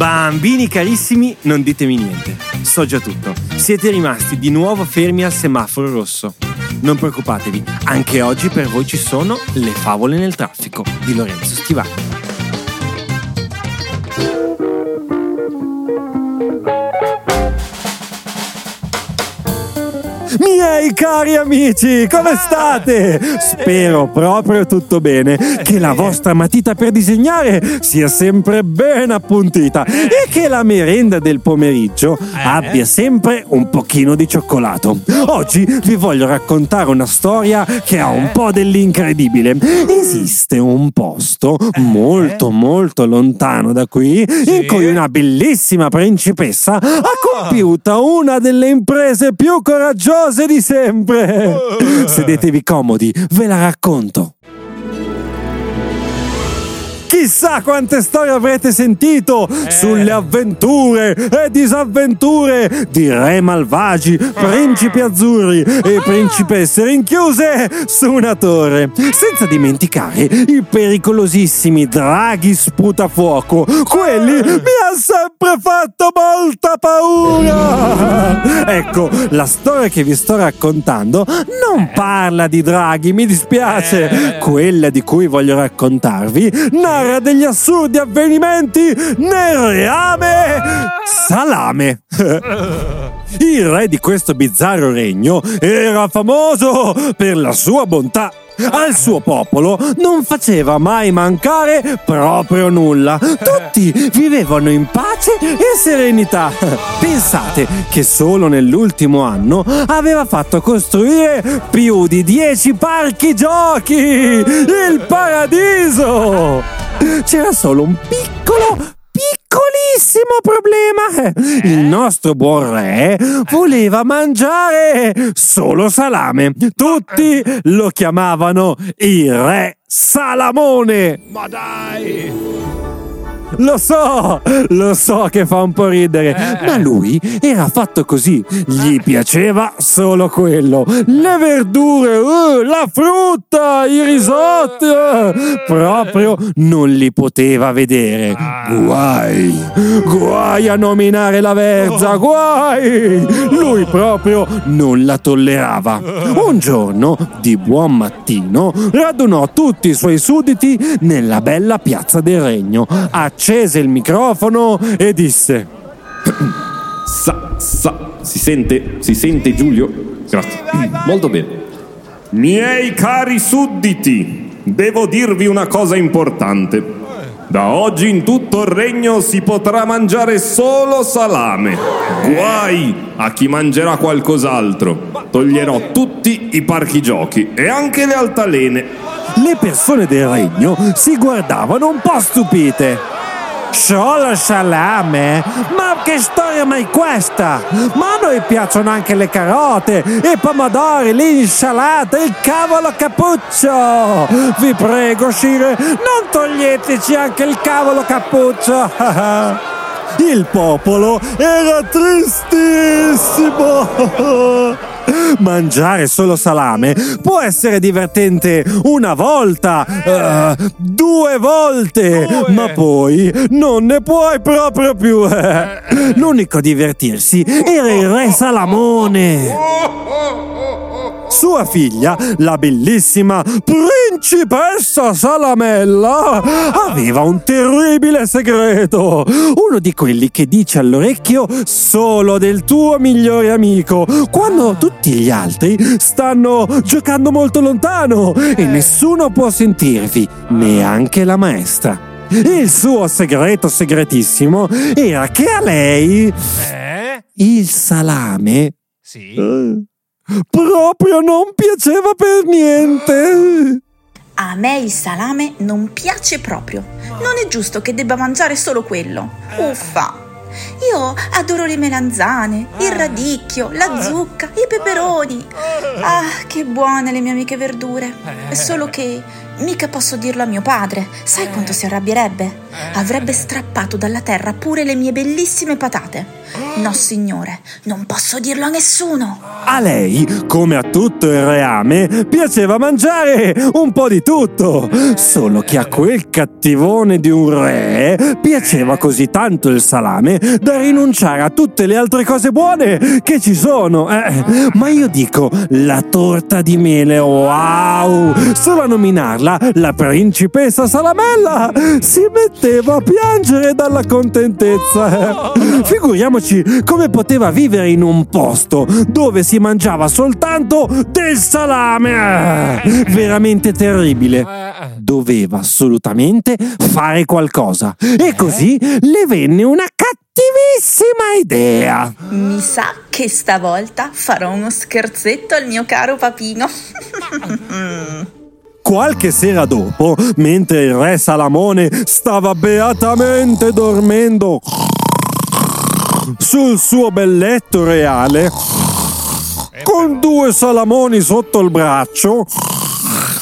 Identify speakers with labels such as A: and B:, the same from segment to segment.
A: Bambini carissimi, non ditemi niente. So già tutto. Siete rimasti di nuovo fermi al semaforo rosso. Non preoccupatevi, anche oggi per voi ci sono le favole nel traffico di Lorenzo Stivani. Miei cari amici, come state? Spero proprio tutto bene, che la vostra matita per disegnare sia sempre ben appuntita e che la merenda del pomeriggio abbia sempre un pochino di cioccolato. Oggi vi voglio raccontare una storia che ha un po' dell'incredibile. Esiste un posto molto molto lontano da qui in cui una bellissima principessa ha compiuto una delle imprese più coraggiose di sempre. Sedetevi comodi, ve la racconto. Chissà quante storie avrete sentito eh. sulle avventure e disavventure di re malvagi, principi azzurri e principesse rinchiuse su una torre. Senza dimenticare i pericolosissimi draghi sputafuoco. Quelli mi hanno sempre fatto molta paura. Ecco, la storia che vi sto raccontando non parla di draghi, mi dispiace. Quella di cui voglio raccontarvi narra degli assurdi avvenimenti nel reame Salame. Il re di questo bizzarro regno era famoso per la sua bontà al suo popolo non faceva mai mancare proprio nulla. Tutti vivevano in pace e serenità. Pensate che solo nell'ultimo anno aveva fatto costruire più di 10 parchi giochi! Il paradiso! C'era solo un piccolo piccolissimo problema. Il nostro buon re voleva mangiare solo salame. Tutti lo chiamavano il re Salamone. Ma dai! Lo so, lo so che fa un po' ridere, eh. ma lui era fatto così. Gli piaceva solo quello. Le verdure, uh, la frutta, i risotti, uh, proprio non li poteva vedere. Guai, guai a nominare la verza, guai! Lui proprio non la tollerava. Un giorno, di buon mattino, radunò tutti i suoi sudditi nella bella piazza del regno. A accese il microfono e disse:
B: Sa, sa, si sente? Si sente Giulio? Grazie. Molto bene. Miei cari sudditi, devo dirvi una cosa importante. Da oggi in tutto il regno si potrà mangiare solo salame. Guai a chi mangerà qualcos'altro. Toglierò tutti i parchi giochi e anche le altalene.
A: Le persone del regno si guardavano un po' stupite. Solo salame? Ma che storia mai questa? Ma a noi piacciono anche le carote, i pomodori, l'insalata, il cavolo cappuccio! Vi prego, Shire, non toglieteci anche il cavolo cappuccio! il popolo era tristissimo! Mangiare solo salame può essere divertente una volta, uh, due volte, due. ma poi non ne puoi proprio più. L'unico divertirsi era il re Salamone. Sua figlia, la bellissima principessa Salamella, aveva un terribile segreto. Uno di quelli che dice all'orecchio solo del tuo migliore amico, quando tutti gli altri stanno giocando molto lontano e nessuno può sentirvi, neanche la maestra. Il suo segreto segretissimo era che a lei eh? il salame sì. Eh, Proprio non piaceva per niente.
C: A me il salame non piace proprio. Non è giusto che debba mangiare solo quello. Uffa. Io adoro le melanzane, il radicchio, la zucca, i peperoni. Ah, che buone le mie amiche verdure. È solo che mica posso dirlo a mio padre. Sai quanto si arrabbierebbe? Avrebbe strappato dalla terra pure le mie bellissime patate. No, signore, non posso dirlo a nessuno.
A: A lei, come a tutto il reame, piaceva mangiare un po' di tutto. Solo che a quel cattivone di un re piaceva così tanto il salame da rinunciare a tutte le altre cose buone che ci sono. Eh, ma io dico, la torta di mele, wow! Solo a nominarla, la principessa Salamella si metteva a piangere dalla contentezza. Figuriamoci come poteva vivere in un posto dove si mangiava soltanto del salame. Veramente terribile. Doveva assolutamente fare qualcosa. E così le venne una cattivissima idea.
C: Mi sa che stavolta farò uno scherzetto al mio caro papino.
A: Qualche sera dopo, mentre il re Salamone stava beatamente dormendo sul suo bel letto reale, con due salamoni sotto il braccio,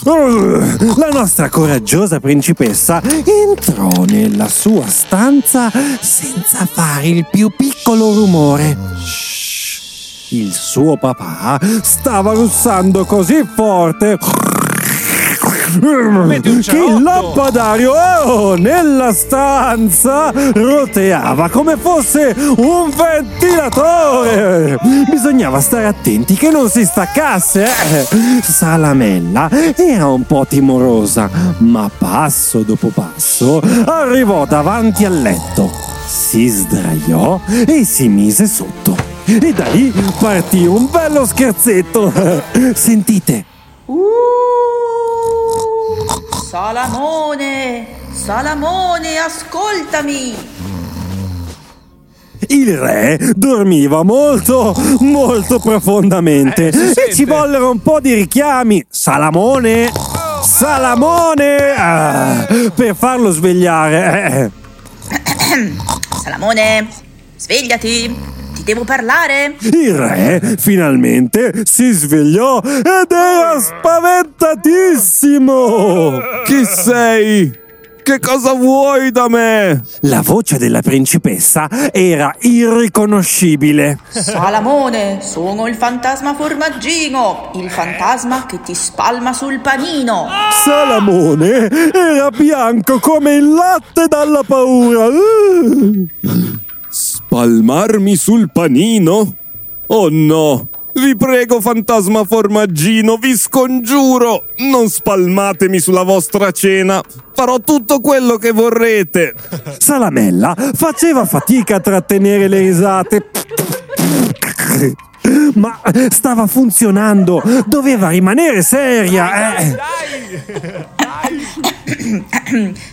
A: la nostra coraggiosa principessa entrò nella sua stanza senza fare il più piccolo rumore. Il suo papà stava russando così forte che il lampadario oh, nella stanza roteava come fosse un ventilatore. Bisognava stare attenti che non si staccasse. Eh. Salamella era un po' timorosa, ma passo dopo passo arrivò davanti al letto, si sdraiò e si mise sotto. E da lì partì un bello scherzetto. Sentite.
C: Salamone, Salamone, ascoltami.
A: Il re dormiva molto, molto profondamente
D: Eh, si
A: e ci vollero un po' di richiami. Salamone! Salamone! Ah, per farlo svegliare.
C: Salamone, svegliati. Devo parlare.
A: Il re finalmente si svegliò ed era spaventatissimo!
B: Chi sei? Che cosa vuoi da me?
A: La voce della principessa era irriconoscibile.
C: Salamone, sono il fantasma formaggino, il fantasma che ti spalma sul panino.
A: Salamone era bianco come il latte dalla paura.
B: Spalmarmi sul panino? Oh no! Vi prego, fantasma formaggino, vi scongiuro! Non spalmatemi sulla vostra cena! Farò tutto quello che vorrete!
A: Salamella faceva fatica a trattenere le risate. Ma stava funzionando, doveva rimanere seria. eh.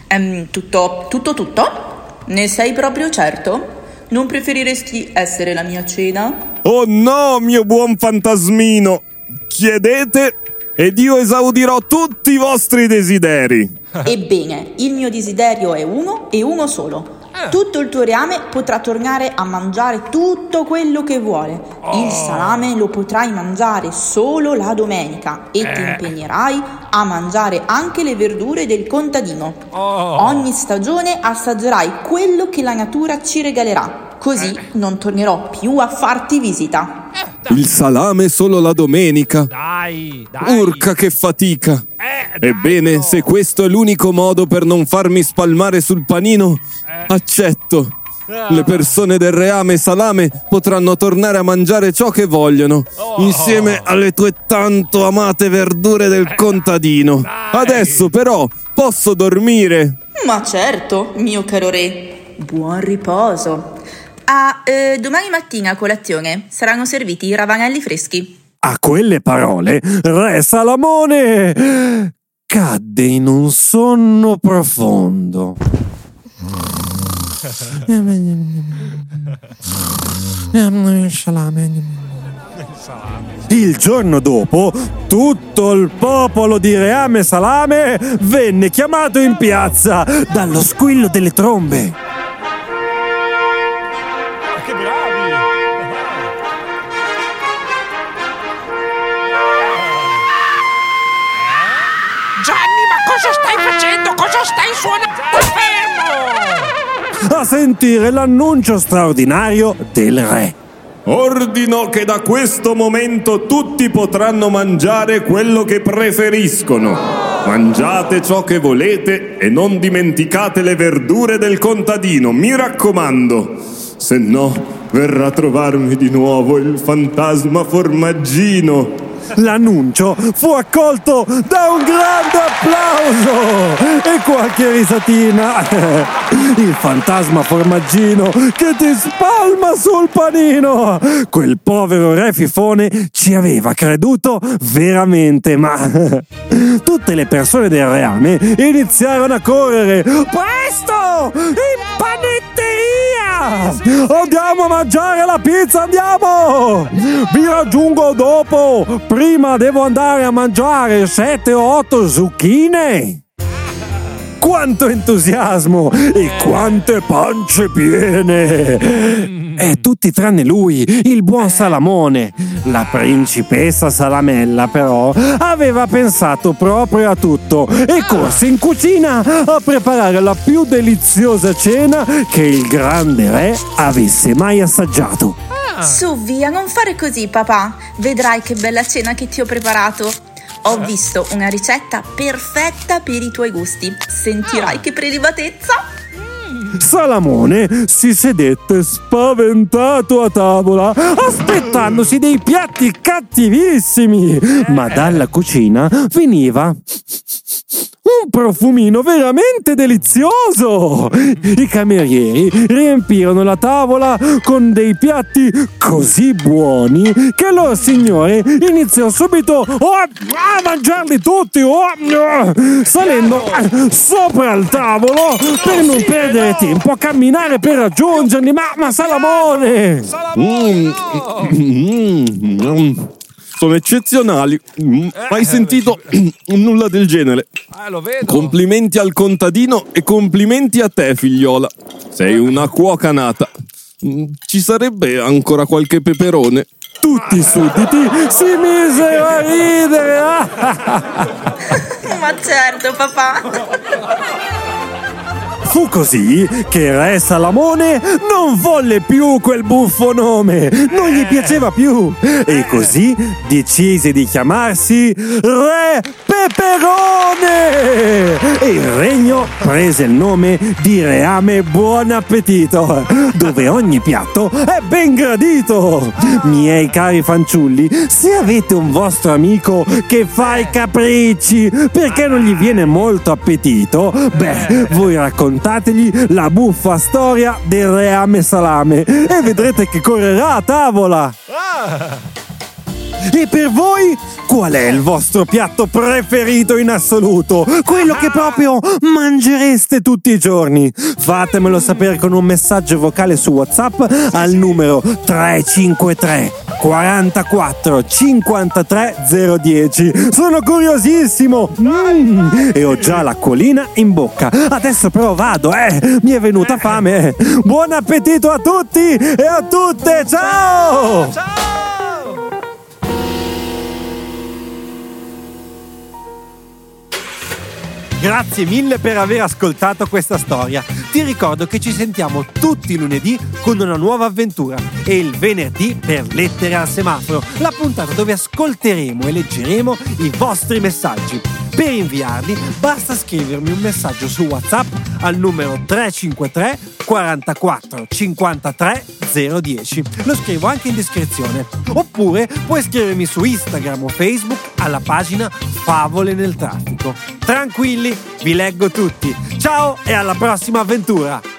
C: Ehm, tutto, tutto, tutto? Ne sei proprio certo? Non preferiresti essere la mia cena?
B: Oh no, mio buon fantasmino! Chiedete ed io esaudirò tutti i vostri desideri!
C: Ebbene, il mio desiderio è uno e uno solo. Tutto il tuo reame potrà tornare a mangiare tutto quello che vuole. Il salame lo potrai mangiare solo la domenica e ti impegnerai a mangiare anche le verdure del contadino. Ogni stagione assaggerai quello che la natura ci regalerà. Così non tornerò più a farti visita.
B: Il salame solo la domenica!
D: Dai, dai.
B: Urca che fatica!
D: Eh, dai,
B: Ebbene,
D: no.
B: se questo è l'unico modo per non farmi spalmare sul panino, accetto. Le persone del reame salame potranno tornare a mangiare ciò che vogliono, insieme alle tue tanto amate verdure del contadino. Adesso però posso dormire.
C: Ma certo, mio caro re. Buon riposo. Ah, eh, domani mattina a colazione saranno serviti i ravanelli freschi.
A: A quelle parole, Re Salamone cadde in un sonno profondo. Il giorno dopo, tutto il popolo di Reame Salame venne chiamato in piazza dallo squillo delle trombe.
E: Gianni, ma cosa stai facendo? Cosa stai suonando? Fermo!
A: a sentire l'annuncio straordinario del re.
B: Ordino che da questo momento tutti potranno mangiare quello che preferiscono. Mangiate ciò che volete e non dimenticate le verdure del contadino, mi raccomando. Se no, verrà a trovarmi di nuovo il fantasma formaggino.
A: L'annuncio fu accolto da un grande applauso e qualche risatina. Il fantasma formaggino che ti spalma sul panino. Quel povero re fifone ci aveva creduto veramente, ma tutte le persone del reame iniziarono a correre. Presto! In panetteria! Andiamo a mangiare la pizza, andiamo! Vi raggiungo dopo! Prima devo andare a mangiare 7 o 8 zucchine! Quanto entusiasmo e quante pance piene! E tutti tranne lui, il buon Salamone. La principessa Salamella, però, aveva pensato proprio a tutto e corse in cucina a preparare la più deliziosa cena che il grande re avesse mai assaggiato.
C: Su, via, non fare così, papà. Vedrai che bella cena che ti ho preparato. Ho visto una ricetta perfetta per i tuoi gusti. Sentirai che prelibatezza.
A: Salamone si sedette spaventato a tavola, aspettandosi dei piatti cattivissimi, ma dalla cucina veniva profumino veramente delizioso! I camerieri riempirono la tavola con dei piatti così buoni che loro signore iniziò subito oh, a mangiarli tutti, oh, salendo sopra il tavolo per non perdere tempo a camminare per raggiungerli. Ma, ma Salamone!
B: Mm, mm, mm, sono eccezionali. Mai sentito nulla del genere.
D: Eh, lo vedo.
B: Complimenti al contadino e complimenti a te, figliola. Sei una cuoca nata. Mm, Ci sarebbe ancora qualche peperone?
A: Tutti i sudditi si misero a ridere.
C: Ma certo, papà.
A: Fu così che Re Salamone non volle più quel buffo nome, non gli piaceva più. E così decise di chiamarsi Re Peperone. E il regno prese il nome di Reame Buon Appetito, dove ogni piatto è ben gradito. Miei cari fanciulli, se avete un vostro amico che fa i capricci perché non gli viene molto appetito, beh, voi raccontategli la buffa storia del reame salame e vedrete che correrà a tavola. E per voi, qual è il vostro piatto preferito in assoluto? Quello che proprio mangereste tutti i giorni? Fatemelo sapere con un messaggio vocale su WhatsApp al numero 353 44 53 010. Sono curiosissimo! Mm, e ho già l'acquolina in bocca. Adesso però vado, eh! Mi è venuta fame. Buon appetito a tutti e a tutte! Ciao! Grazie mille per aver ascoltato questa storia. Ti ricordo che ci sentiamo tutti i lunedì con una nuova avventura e il venerdì per Lettere al semaforo, la puntata dove ascolteremo e leggeremo i vostri messaggi. Per inviarli basta scrivermi un messaggio su WhatsApp al numero 353 44 53 010. Lo scrivo anche in descrizione. Oppure puoi scrivermi su Instagram o Facebook alla pagina Favole nel traffico. Tranquilli, vi leggo tutti. Ciao e alla prossima avventura!